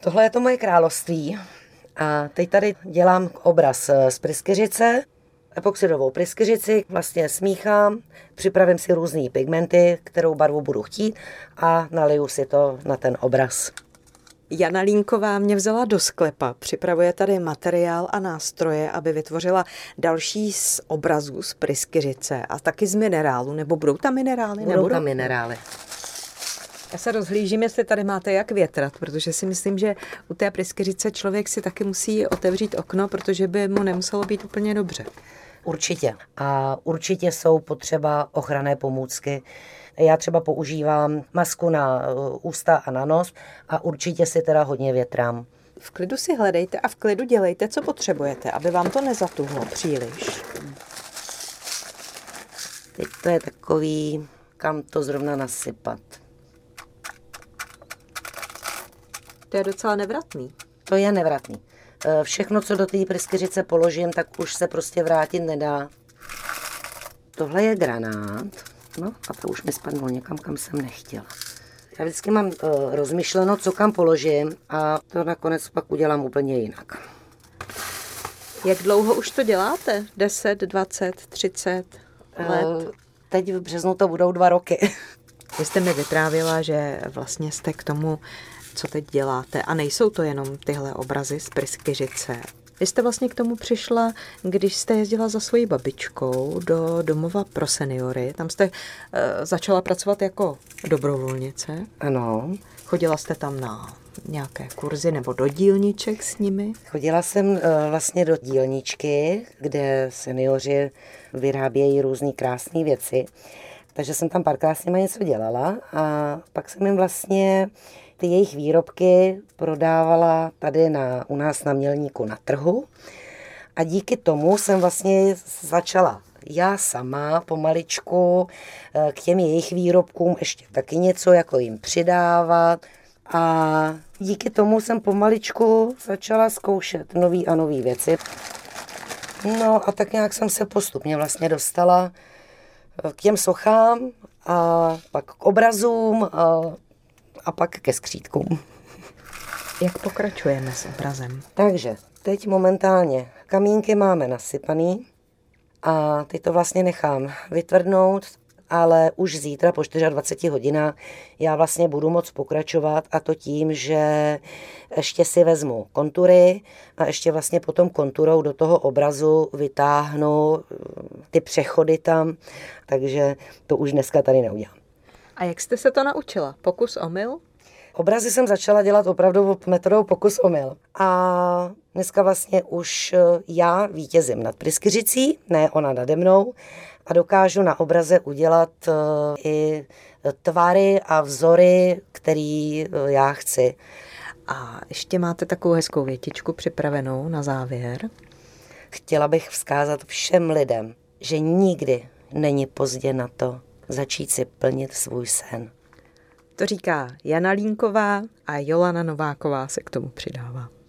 Tohle je to moje království. A teď tady dělám obraz z pryskyřice, epoxidovou pryskyřici, vlastně smíchám, připravím si různé pigmenty, kterou barvu budu chtít a naliju si to na ten obraz. Jana Línková mě vzala do sklepa, připravuje tady materiál a nástroje, aby vytvořila další z obrazů z pryskyřice a taky z minerálu, nebo budou tam minerály? Budou nebudou? tam minerály. Já se rozhlížím, jestli tady máte jak větrat, protože si myslím, že u té pryskyřice člověk si taky musí otevřít okno, protože by mu nemuselo být úplně dobře. Určitě. A určitě jsou potřeba ochranné pomůcky. Já třeba používám masku na uh, ústa a na nos a určitě si teda hodně větrám. V klidu si hledejte a v klidu dělejte, co potřebujete, aby vám to nezatuhlo příliš. Teď to je takový, kam to zrovna nasypat. To je docela nevratný. To je nevratný. Eh, všechno, co do té pryskyřice položím, tak už se prostě vrátit nedá. Tohle je granát. No a to už mi spadlo někam, kam jsem nechtěla. Já vždycky mám uh, rozmyšleno, co kam položím a to nakonec pak udělám úplně jinak. Jak dlouho už to děláte? 10, 20, 30 let? Uh, teď v březnu to budou dva roky. Vy jste mi vyprávila, že vlastně jste k tomu co teď děláte. A nejsou to jenom tyhle obrazy z Pryskyřice. Vy jste vlastně k tomu přišla, když jste jezdila za svojí babičkou do domova pro seniory. Tam jste uh, začala pracovat jako dobrovolnice. Ano. Chodila jste tam na nějaké kurzy nebo do dílniček s nimi? Chodila jsem uh, vlastně do dílničky, kde seniori vyrábějí různé krásné věci. Takže jsem tam párkrát s nimi něco dělala a pak jsem jim vlastně ty jejich výrobky prodávala tady na, u nás na Mělníku na trhu. A díky tomu jsem vlastně začala já sama pomaličku eh, k těm jejich výrobkům ještě taky něco jako jim přidávat. A díky tomu jsem pomaličku začala zkoušet nové a nové věci. No a tak nějak jsem se postupně vlastně dostala k těm sochám a pak k obrazům a a pak ke skřítkům. Jak pokračujeme s obrazem? Takže teď momentálně kamínky máme nasypaný a teď to vlastně nechám vytvrdnout, ale už zítra po 24 hodinách já vlastně budu moc pokračovat a to tím, že ještě si vezmu kontury a ještě vlastně potom konturou do toho obrazu vytáhnu ty přechody tam, takže to už dneska tady neudělám. A jak jste se to naučila? Pokus omyl? Obrazy jsem začala dělat opravdu metodou pokus omyl. A dneska vlastně už eh, já vítězím nad pryskyřicí, ne ona nade mnou, a dokážu na obraze udělat eh, i tvary a vzory, který eh, já chci. A ještě máte takovou hezkou větičku připravenou na závěr. Chtěla bych vzkázat všem lidem, že nikdy není pozdě na to, začít si plnit svůj sen. To říká Jana Línková a Jolana Nováková se k tomu přidává.